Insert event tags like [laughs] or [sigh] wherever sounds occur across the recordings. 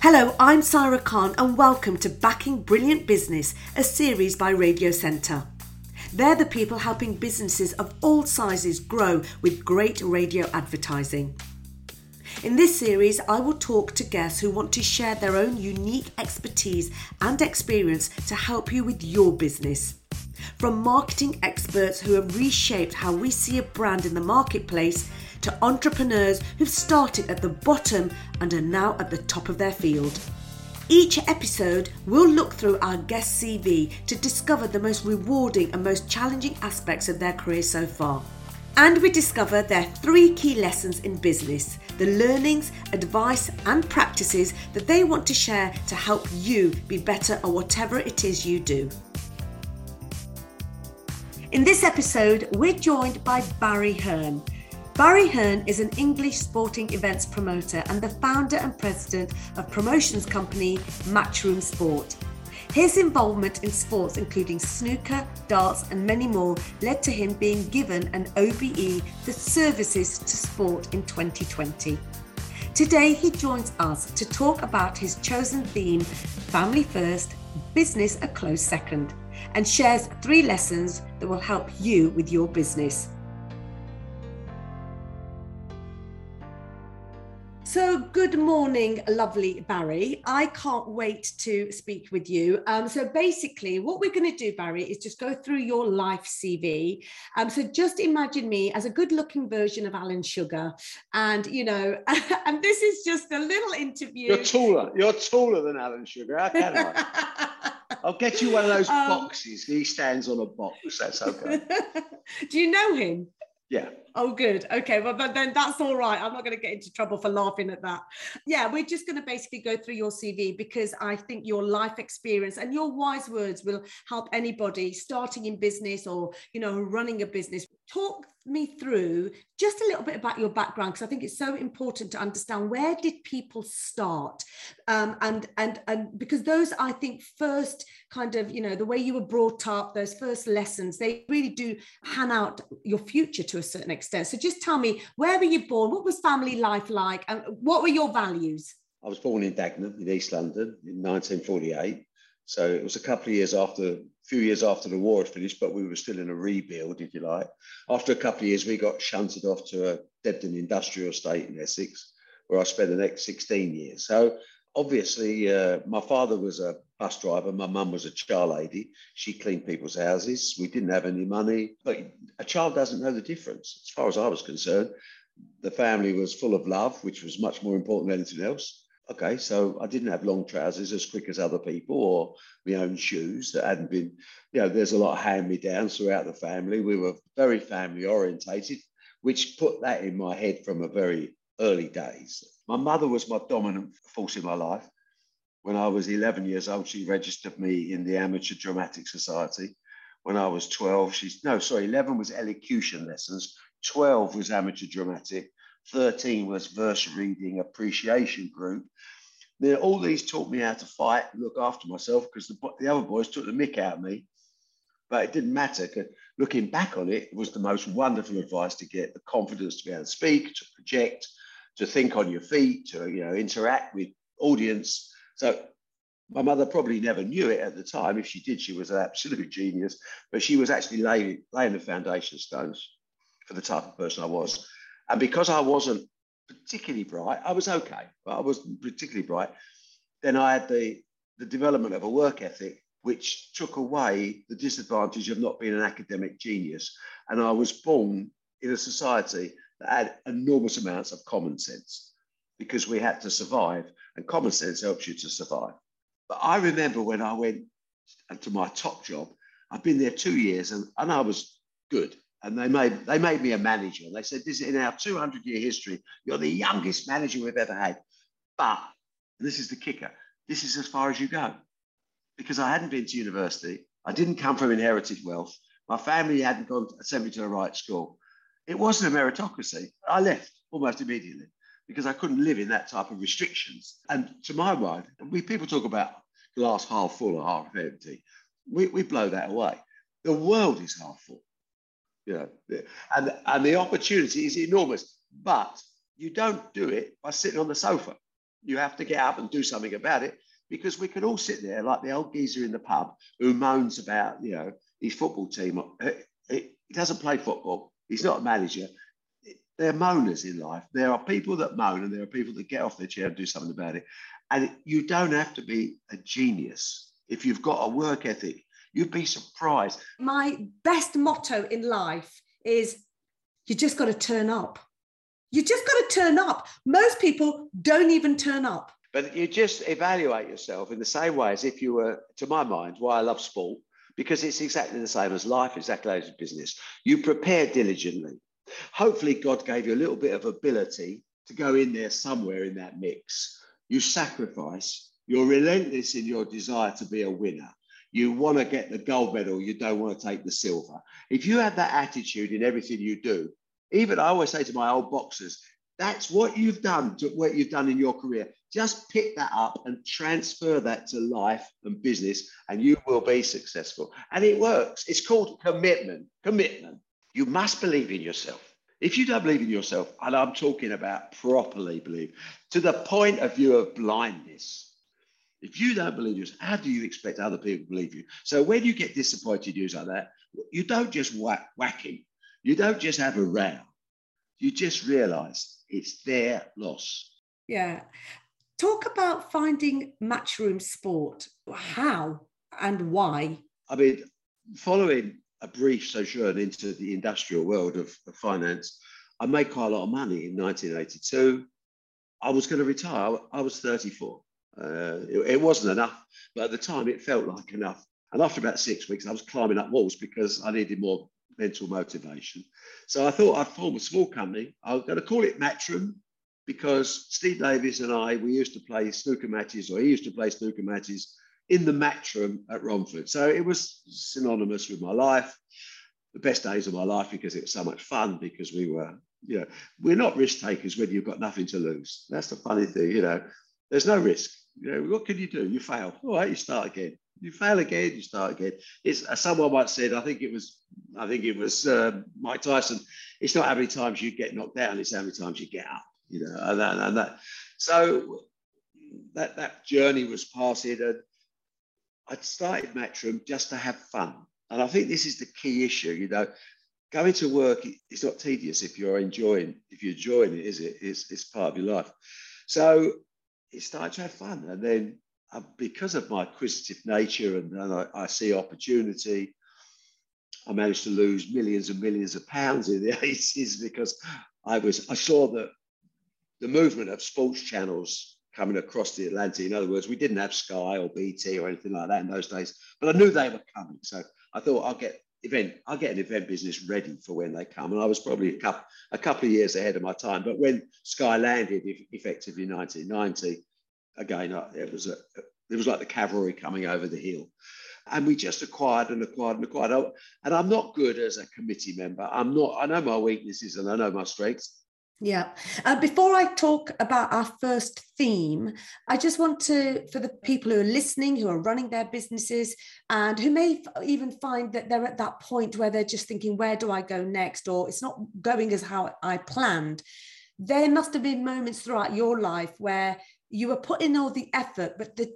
Hello, I'm Saira Khan, and welcome to Backing Brilliant Business, a series by Radio Centre. They're the people helping businesses of all sizes grow with great radio advertising. In this series, I will talk to guests who want to share their own unique expertise and experience to help you with your business. From marketing experts who have reshaped how we see a brand in the marketplace to entrepreneurs who've started at the bottom and are now at the top of their field. Each episode, we'll look through our guest CV to discover the most rewarding and most challenging aspects of their career so far. And we discover their three key lessons in business the learnings, advice, and practices that they want to share to help you be better at whatever it is you do. In this episode, we're joined by Barry Hearn. Barry Hearn is an English sporting events promoter and the founder and president of promotions company Matchroom Sport. His involvement in sports, including snooker, darts, and many more, led to him being given an OBE for services to sport in 2020. Today, he joins us to talk about his chosen theme family first, business a close second, and shares three lessons that will help you with your business. So, good morning, lovely Barry. I can't wait to speak with you. Um, so, basically, what we're going to do, Barry, is just go through your life CV. Um, so, just imagine me as a good looking version of Alan Sugar. And, you know, [laughs] and this is just a little interview. You're taller. You're taller than Alan Sugar. How can I? [laughs] I'll get you one of those um, boxes. He stands on a box. That's okay. [laughs] do you know him? Yeah. Oh, good. Okay. Well, then that's all right. I'm not going to get into trouble for laughing at that. Yeah, we're just going to basically go through your CV because I think your life experience and your wise words will help anybody starting in business or, you know, running a business. Talk me through just a little bit about your background because I think it's so important to understand where did people start, um, and and and because those I think first kind of you know the way you were brought up, those first lessons, they really do hand out your future to a certain extent. So just tell me where were you born? What was family life like, and what were your values? I was born in Dagenham in East London in 1948. So it was a couple of years after, few years after the war had finished, but we were still in a rebuild, if you like. After a couple of years, we got shunted off to a Debden industrial estate in Essex, where I spent the next 16 years. So obviously, uh, my father was a bus driver. My mum was a char lady. She cleaned people's houses. We didn't have any money, but a child doesn't know the difference. As far as I was concerned, the family was full of love, which was much more important than anything else okay, so I didn't have long trousers as quick as other people or my own shoes that hadn't been, you know, there's a lot of hand me downs throughout the family. We were very family orientated, which put that in my head from a very early days. My mother was my dominant force in my life. When I was 11 years old, she registered me in the Amateur Dramatic Society. When I was 12, she's no, sorry, 11 was elocution lessons, 12 was amateur dramatic, 13 was verse reading appreciation group. Then all these taught me how to fight, look after myself, because the, the other boys took the mick out of me. But it didn't matter. Looking back on it, it was the most wonderful advice to get the confidence to be able to speak, to project, to think on your feet, to you know interact with audience. So my mother probably never knew it at the time. If she did, she was an absolute [laughs] genius. But she was actually laying, laying the foundation stones for the type of person I was. And because I wasn't particularly bright, I was okay, but I wasn't particularly bright. Then I had the, the development of a work ethic, which took away the disadvantage of not being an academic genius. And I was born in a society that had enormous amounts of common sense because we had to survive, and common sense helps you to survive. But I remember when I went to my top job, I've been there two years and, and I was good and they made they made me a manager. And they said, "This is in our 200 year history. You're the youngest manager we've ever had." But this is the kicker: this is as far as you go, because I hadn't been to university. I didn't come from inherited wealth. My family hadn't gone to, sent me to the right school. It wasn't a meritocracy. I left almost immediately because I couldn't live in that type of restrictions. And to my mind, we people talk about glass half full or half empty. We, we blow that away. The world is half full know, and, and the opportunity is enormous, but you don't do it by sitting on the sofa. You have to get up and do something about it because we can all sit there like the old geezer in the pub who moans about, you know, his football team. He doesn't play football. He's not a manager. They're moaners in life. There are people that moan and there are people that get off their chair and do something about it. And you don't have to be a genius if you've got a work ethic. You'd be surprised. My best motto in life is you just got to turn up. You just got to turn up. Most people don't even turn up. But you just evaluate yourself in the same way as if you were, to my mind, why I love sport, because it's exactly the same as life, exactly as business. You prepare diligently. Hopefully, God gave you a little bit of ability to go in there somewhere in that mix. You sacrifice. You're relentless in your desire to be a winner. You want to get the gold medal. You don't want to take the silver. If you have that attitude in everything you do, even I always say to my old boxers, that's what you've done to what you've done in your career. Just pick that up and transfer that to life and business, and you will be successful. And it works. It's called commitment. Commitment. You must believe in yourself. If you don't believe in yourself, and I'm talking about properly believe, to the point of view of blindness, if you don't believe yourself, how do you expect other people to believe you? So when you get disappointed news like that, you don't just whack, whack him. You don't just have a row. You just realize it's their loss. Yeah. Talk about finding matchroom sport. How and why? I mean, following a brief sojourn into the industrial world of, of finance, I made quite a lot of money in 1982. I was going to retire. I was 34. Uh, it, it, wasn't enough, but at the time it felt like enough. And after about six weeks, I was climbing up walls because I needed more mental motivation. So I thought I'd form a small company. I was going to call it Matchroom because Steve Davis and I, we used to play snooker matches, or he used to play snooker matches in the Matchroom at Romford. So it was synonymous with my life, the best days of my life because it was so much fun because we were, you know, we're not risk takers when you've got nothing to lose. That's the funny thing, you know, there's no risk. You know, what can you do? You fail. All right, you start again. You fail again, you start again. It's someone once said, I think it was, I think it was uh, Mike Tyson. It's not how many times you get knocked down; it's how many times you get up you know, and that, and that. So that that journey was passing, and I'd started Matchroom just to have fun, and I think this is the key issue. You know, going to work it's not tedious if you're enjoying if you're enjoying it, is it? It's it's part of your life. So it started to have fun, and then uh, because of my acquisitive nature, and, and I, I see opportunity. I managed to lose millions and millions of pounds in the [laughs] 80s because I was I saw that the movement of sports channels coming across the Atlantic. In other words, we didn't have Sky or BT or anything like that in those days, but I knew they were coming. So I thought I'll get event, I'll get an event business ready for when they come. And I was probably a couple, a couple of years ahead of my time. But when Sky landed, effectively 1990, again, it was a, it was like the cavalry coming over the hill. And we just acquired and acquired and acquired. And I'm not good as a committee member. I'm not, I know my weaknesses and I know my strengths. Yeah. Uh, before I talk about our first theme, I just want to, for the people who are listening, who are running their businesses, and who may even find that they're at that point where they're just thinking, where do I go next? Or it's not going as how I planned. There must have been moments throughout your life where you were putting all the effort, but the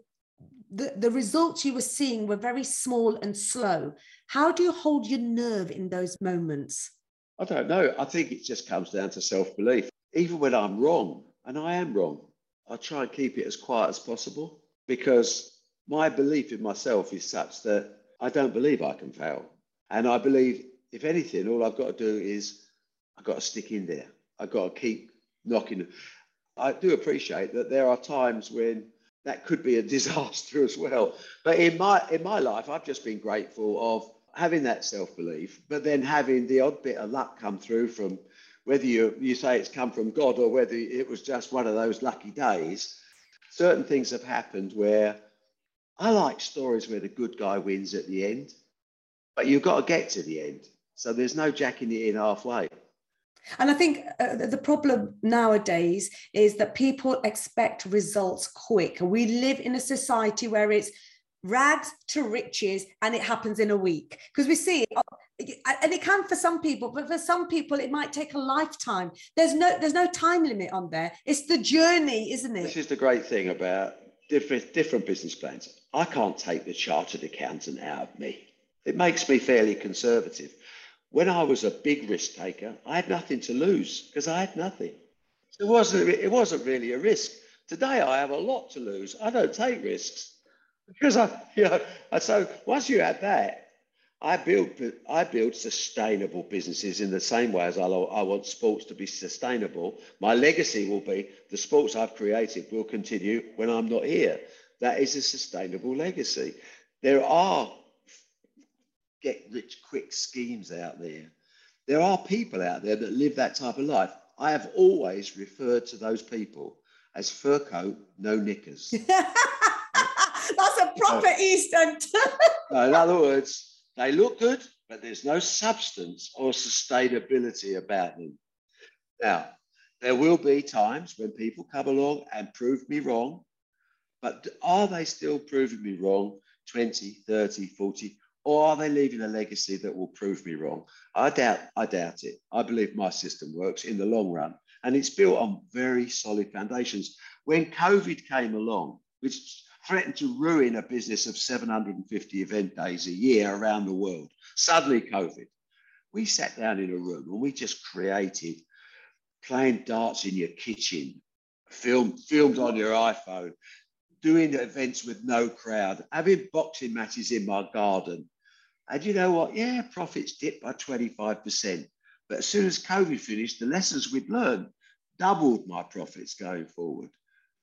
the, the results you were seeing were very small and slow. How do you hold your nerve in those moments? I don't know. I think it just comes down to self belief. Even when I'm wrong, and I am wrong, I try and keep it as quiet as possible because my belief in myself is such that I don't believe I can fail. And I believe, if anything, all I've got to do is I've got to stick in there. I've got to keep knocking. I do appreciate that there are times when that could be a [laughs] disaster as well. But in my in my life, I've just been grateful of having that self belief, but then having the odd bit of luck come through from whether you, you say it's come from God or whether it was just one of those lucky days. Certain things have happened where I like stories where the good guy wins at the end, but you've got to get to the end. So there's no jacking it in halfway. And I think uh, the problem nowadays is that people expect results quick. We live in a society where it's rags to riches and it happens in a week. Because we see uh, and it can for some people but for some people it might take a lifetime. There's no there's no time limit on there. It's the journey isn't it? This is the great thing about different different business plans. I can't take the chartered accountant out of me. It makes me fairly conservative. When i was a big risk taker i had nothing to lose because i had nothing. It wasn't it wasn't really a risk. Today i have a lot to lose. I don't take risks because I, you know, so once you have that, I build I build sustainable businesses in the same way as I, I want sports to be sustainable. My legacy will be the sports I've created will continue when I'm not here. That is a sustainable legacy. There are get rich quick schemes out there. There are people out there that live that type of life. I have always referred to those people as fur coat, no knickers. [laughs] East End. in other words, they look good, but there's no substance or sustainability about them. Now, there will be times when people come along and prove me wrong, but are they still proving me wrong 20, 30, 40, or are they leaving a legacy that will prove me wrong? I doubt, I doubt it. I believe my system works in the long run, and it's built on very solid foundations. When COVID came along, which threatened to ruin a business of 750 event days a year around the world. Suddenly, COVID. We sat down in a room and we just created playing darts in your kitchen, film, filmed on your iPhone, doing events with no crowd, having boxing matches in my garden. And you know what? Yeah, profits dipped by 25%. But as soon as COVID finished, the lessons we'd learned doubled my profits going forward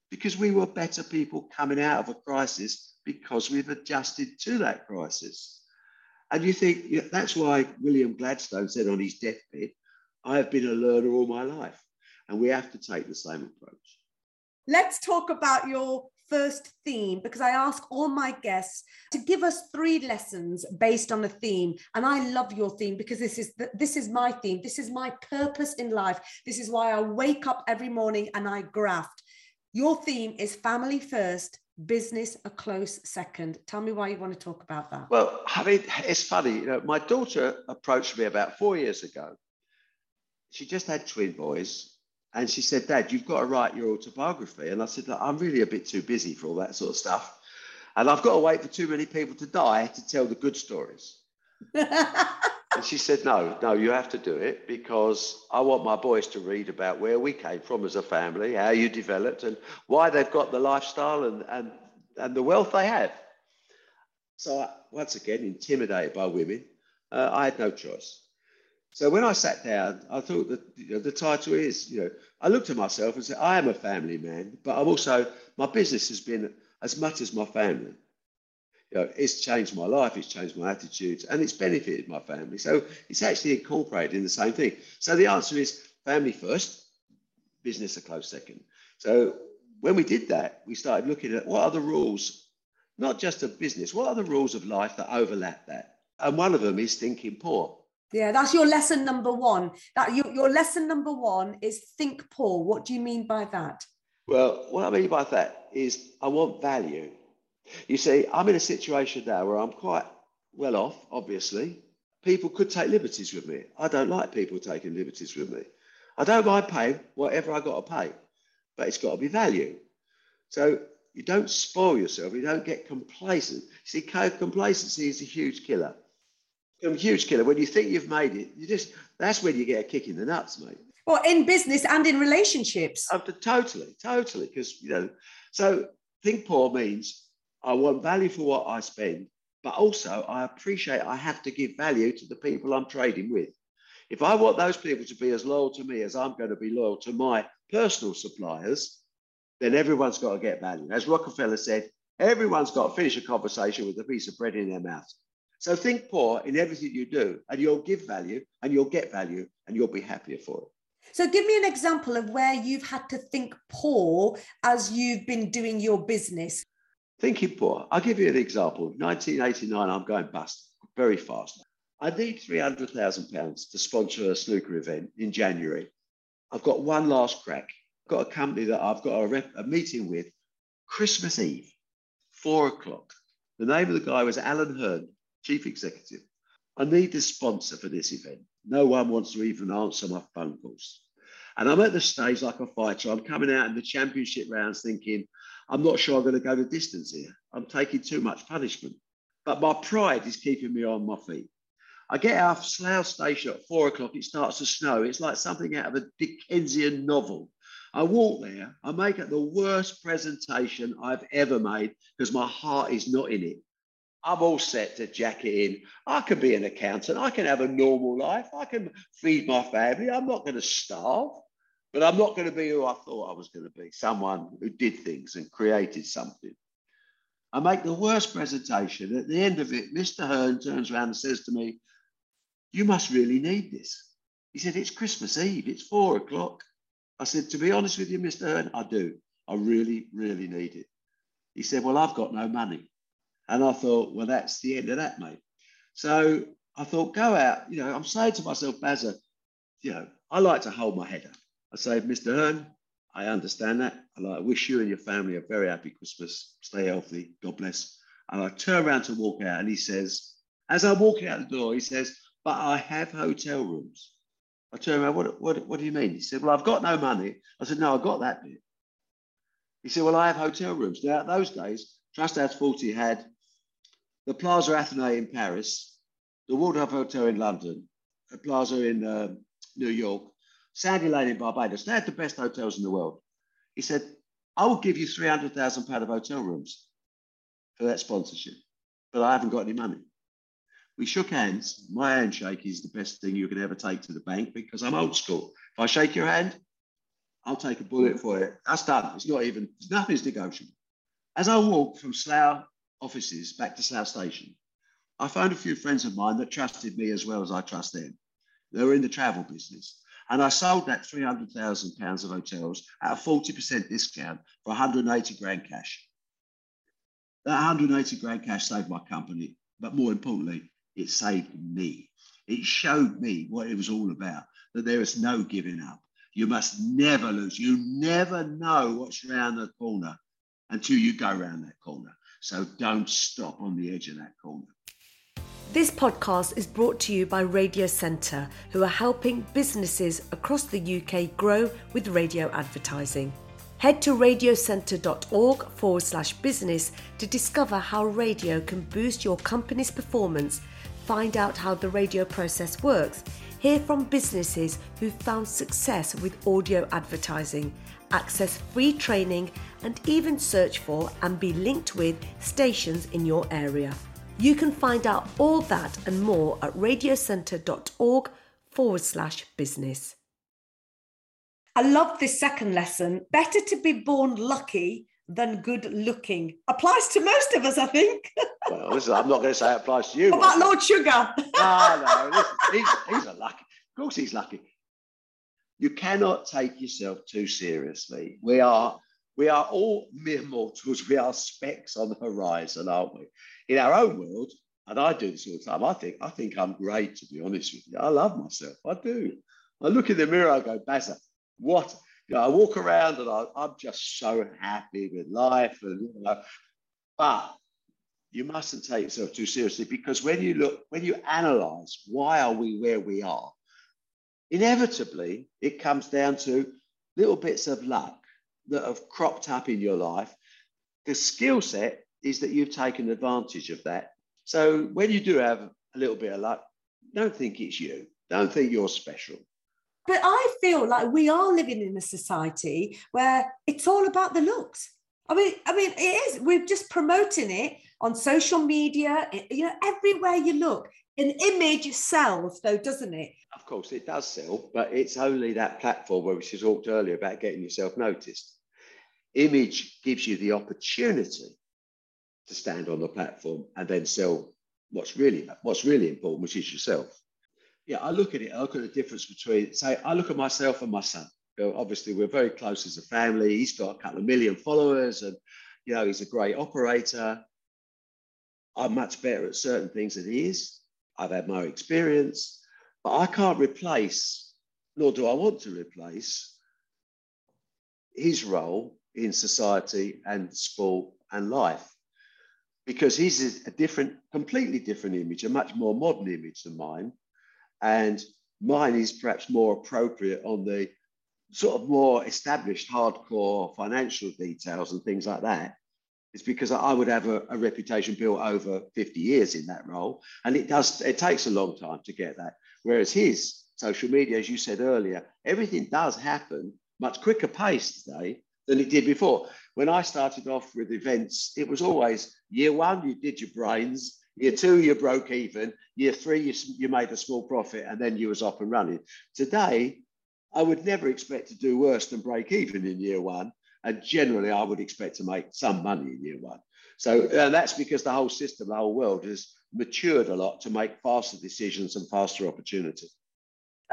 because we were better people coming out of a crisis because we've adjusted to that crisis. And you think you know, that's why William Gladstone said on his deathbed, I have been a learner all my life. And we have to take the same approach. Let's talk about your first theme because I ask all my guests to give us three lessons based on a theme and I love your theme because this is the, this is my theme this is my purpose in life this is why I wake up every morning and I graft your theme is family first, business a close second. Tell me why you want to talk about that. Well, I mean, it's funny. You know, my daughter approached me about four years ago. She just had twin boys, and she said, "Dad, you've got to write your autobiography." And I said, "I'm really a bit too busy for all that sort of stuff, and I've got to wait for too many people to die to tell the good stories." [laughs] And she said, No, no, you have to do it because I want my boys to read about where we came from as a family, how you developed, and why they've got the lifestyle and, and, and the wealth they have. So, once again, intimidated by women, uh, I had no choice. So, when I sat down, I thought that you know, the title is, you know, I looked at myself and said, I am a family man, but I'm also, my business has been as much as my family you know, it's changed my life, it's changed my attitudes, and it's benefited my family. So it's actually incorporated in the same thing. So the answer is family first, business a close second. So when we did that, we started looking at what are the rules, not just of business, what are the rules of life that overlap that? And one of them is thinking poor. Yeah, that's your lesson number one. That your, your lesson number one is think poor. What do you mean by that? Well, what I mean by that is I want value. You see, I'm in a situation now where I'm quite well off, obviously. People could take liberties with me. I don't like people taking liberties with me. I don't mind paying whatever I got to pay, but it's got to be value. So you don't spoil yourself. You don't get complacent. See, complacency is a huge killer. A huge killer. When you think you've made it, you just that's when you get a kick in the nuts, mate. Well, in business and in relationships. Totally, totally. Because you know, so think poor means I want value for what I spend, but also I appreciate I have to give value to the people I'm trading with. If I want those people to be as loyal to me as I'm going to be loyal to my personal suppliers, then everyone's got to get value. As Rockefeller said, everyone's got to finish a conversation with a piece of bread in their mouth. So think poor in everything you do, and you'll give value, and you'll get value, and you'll be happier for it. So, give me an example of where you've had to think poor as you've been doing your business. Thinking poor. I'll give you an example. 1989, I'm going bust very fast. I need £300,000 to sponsor a snooker event in January. I've got one last crack. I've got a company that I've got a, rep, a meeting with Christmas Eve, four o'clock. The name of the guy was Alan Hearn, chief executive. I need a sponsor for this event. No one wants to even answer my phone calls. And I'm at the stage like a fighter. I'm coming out in the championship rounds thinking, I'm not sure I'm going to go the distance here. I'm taking too much punishment. But my pride is keeping me on my feet. I get out of Slough station at four o'clock. It starts to snow. It's like something out of a Dickensian novel. I walk there. I make it the worst presentation I've ever made because my heart is not in it. I'm all set to jack it in. I can be an accountant. I can have a normal life. I can feed my family. I'm not going to starve, but I'm not going to be who I thought I was going to be someone who did things and created something. I make the worst presentation. At the end of it, Mr. Hearn turns around and says to me, You must really need this. He said, It's Christmas Eve. It's four o'clock. I said, To be honest with you, Mr. Hearn, I do. I really, really need it. He said, Well, I've got no money. And I thought, Well, that's the end of that, mate. So I thought, Go out. You know, I'm saying to myself, Bazza, you know, I like to hold my head up. I say, Mr. Hearn, I understand that. And I wish you and your family a very happy Christmas. Stay healthy. God bless. And I turn around to walk out, and he says, as I'm walking out the door, he says, But I have hotel rooms. I turn around, what, what, what do you mean? He said, Well, I've got no money. I said, No, I got that bit. He said, Well, I have hotel rooms. Now, those days, Trusthouse Forte had the Plaza Athénée in Paris, the Waldorf Hotel in London, the Plaza in uh, New York, Sandy Lane in Barbados. They had the best hotels in the world. He said, I will give you £300,000 of hotel rooms for that sponsorship, but I haven't got any money. We shook hands. My handshake is the best thing you can ever take to the bank because I'm old school. If I shake your hand, I'll take a bullet for it. That's done. It's not even, nothing's negotiable. As I walked from Slough offices back to Slough Station, I found a few friends of mine that trusted me as well as I trust them. They were in the travel business. And I sold that £300,000 of hotels at a 40% discount for 180 grand cash. That 180 grand cash saved my company, but more importantly, it saved me. It showed me what it was all about, that there is no giving up. You must never lose. You never know what's around the corner until you go around that corner. So don't stop on the edge of that corner. This podcast is brought to you by Radio Centre, who are helping businesses across the UK grow with radio advertising. Head to radiocentre.org forward slash business to discover how radio can boost your company's performance, find out how the radio process works, hear from businesses who've found success with audio advertising, access free training, and even search for and be linked with stations in your area. You can find out all that and more at radiocentre.org forward slash business. I love this second lesson. Better to be born lucky than good looking. Applies to most of us, I think. [laughs] well, listen, I'm not going to say it applies to you. What about Lord Sugar? no, no, [laughs] listen, he's, he's a lucky. Of course, he's lucky. You cannot take yourself too seriously. We are we are all mere mortals. We are specks on the horizon, aren't we? In our own world, and I do this all the time. I think I think I'm great, to be honest with you. I love myself. I do. I look in the mirror. I go, Bazza, what? You know, I walk around and I, am just so happy with life, and you know, but you mustn't take yourself too seriously because when you look, when you analyze why are we where we are, inevitably it comes down to little bits of luck that have cropped up in your life, the skill set is that you've taken advantage of that. So when you do have a little bit of luck, don't think it's you. Don't think you're special. But I feel like we are living in a society where it's all about the looks. I mean, I mean, it is. We're just promoting it on social media. Eh, you know, everywhere you look, an image sells, though, doesn't it? Of course, it does sell, but it's only that platform where we talked earlier about getting yourself noticed. Image gives you the opportunity to stand on the platform and then sell what's really what's really important, which is yourself. Yeah, I look at it. I look at the difference between, say, I look at myself and my son. You know, obviously, we're very close as a family. He's got a couple of million followers, and you know, he's a great operator. I'm much better at certain things than he is. I've had more experience, but I can't replace, nor do I want to replace, his role in society and sport and life. because is a different, completely different image, a much more modern image than mine. And mine is perhaps more appropriate on the sort of more established hardcore financial details and things like that is because I would have a, a, reputation built over 50 years in that role. And it does, it takes a long time to get that. Whereas his social media, as you said earlier, everything does happen much quicker pace today than it did before. When I started off with events, it was always year one, you did your brains. Year two, you broke even. Year three, you, you made a small profit and then you was up and running. Today, I would never expect to do worse than break even in year one and generally, I would expect to make some money in year one. So uh, that's because the whole system, the whole world has matured a lot to make faster decisions and faster opportunities.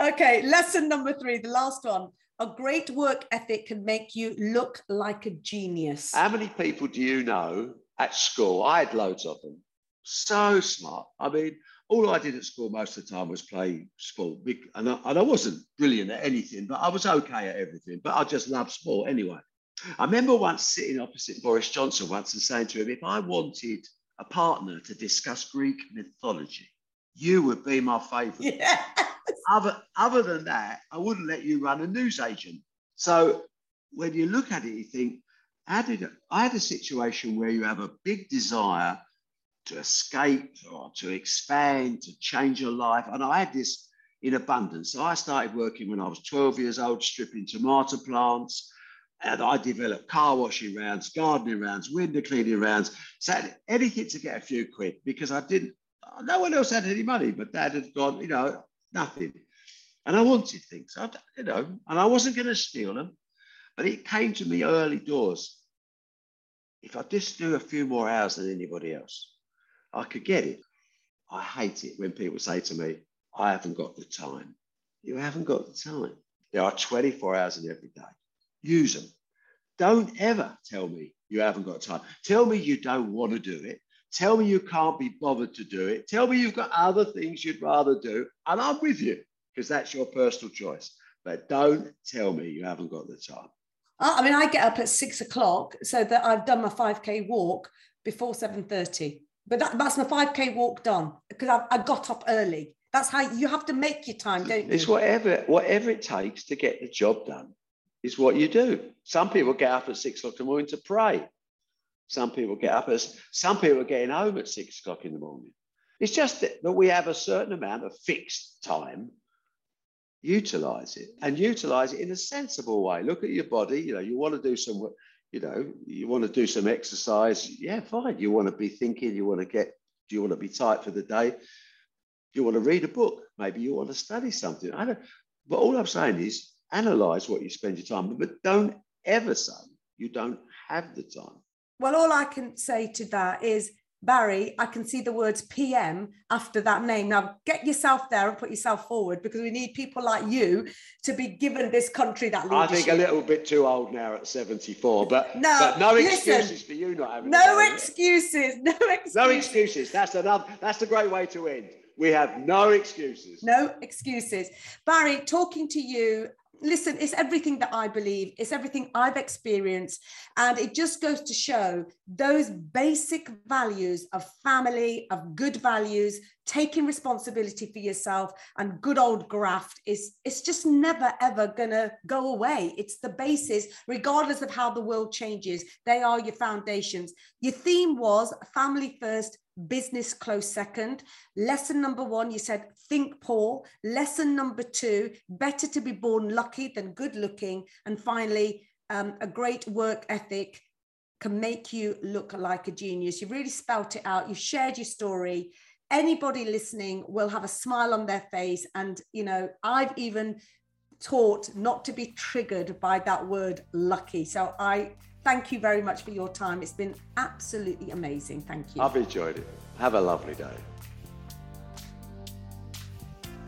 Okay, lesson number three, the last one. A great work ethic can make you look like a genius. How many people do you know at school? I had loads of them. So smart. I mean, all I did at school most of the time was play sport. And I, and I wasn't brilliant at anything, but I was okay at everything. But I just loved sport anyway. I remember once sitting opposite Boris Johnson once and saying to him, if I wanted a partner to discuss Greek mythology, you would be my favourite. [laughs] Yes. [laughs] Other, other than that, I wouldn't let you run a newsagent. So when you look at it, you think, how did I had a situation where you have a big desire to escape or to expand, to change your life. And I had this in abundance. So I started working when I was 12 years old, stripping tomato plants. And I developed car washing rounds, gardening rounds, window cleaning rounds, so anything to get a few quid because I didn't, no one else had any money, but dad had gone, you know, nothing. And I wanted things, I, you know, and I wasn't going to steal them. But it came to me early doors. If I just do a few more hours than anybody else, I could get it. I hate it when people say to me, I haven't got the time. You haven't got the time. There are 24 hours in every day use them. Don't ever tell me you haven't got time. Tell me you don't want to do it. Tell me you can't be bothered to do it. Tell me you've got other things you'd rather do. And I'm with you because that's your personal choice. But don't tell me you haven't got the time. I mean, I get up at six o'clock so that I've done my 5K walk before 7.30. But that, that's my 5K walk done because I, I got up early. That's how you have to make your time, don't you? It's whatever, whatever it takes to get the job done is what you do. Some people get up at six o'clock in the morning to pray. Some people get up as some people are getting home at six o'clock in the morning. It's just that, that we have a certain amount of fixed time. Utilize it and utilize it in a sensible way. Look at your body. You know, you want to do some, you know, you want to do some exercise. Yeah, fine. You want to be thinking, you want to get, do you want to be tight for the day? You want to read a book? Maybe you want to study something. I don't, but all I'm saying is analyze what you spend your time, With, but don't ever say you don't have the time. Well, all I can say to that is, Barry, I can see the words PM after that name. Now get yourself there and put yourself forward because we need people like you to be given this country that leadership. I think a little bit too old now at 74, but [laughs] no, but no listen, excuses for you not having no excuses, no excuses. No excuses. That's another that's a great way to end. We have no excuses. No excuses. Barry, talking to you listen, it's everything that I believe, it's everything I've experienced. And it just goes to show those basic values of family, of good values, taking responsibility for yourself, and good old graft is it's just never ever gonna go away. It's the basis, regardless of how the world changes. They are your foundations. Your theme was family first, business close second. Lesson number one, you said think poor. Lesson number two, better to be born lucky than good looking. And finally, um, a great work ethic can make you look like a genius. You really spelt it out. You shared your story. Anybody listening will have a smile on their face. And, you know, I've even taught not to be triggered by that word lucky. So I thank you very much for your time. It's been absolutely amazing. Thank you. I've enjoyed it. Have a lovely day.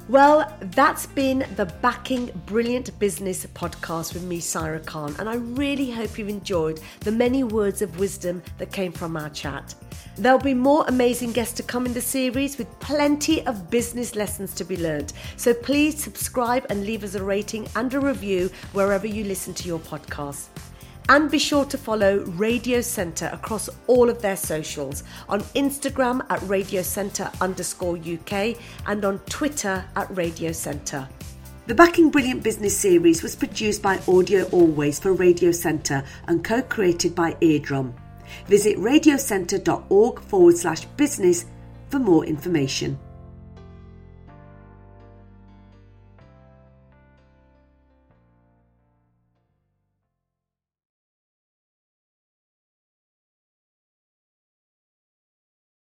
Well, that's been the Backing Brilliant Business podcast with me, Saira Khan, and I really hope you've enjoyed the many words of wisdom that came from our chat. There'll be more amazing guests to come in the series with plenty of business lessons to be learned. So please subscribe and leave us a rating and a review wherever you listen to your podcast. And be sure to follow Radio Centre across all of their socials on Instagram at Radio Centre underscore UK and on Twitter at Radio Centre. The Backing Brilliant Business series was produced by Audio Always for Radio Centre and co created by Eardrum. Visit radiocentre.org forward slash business for more information.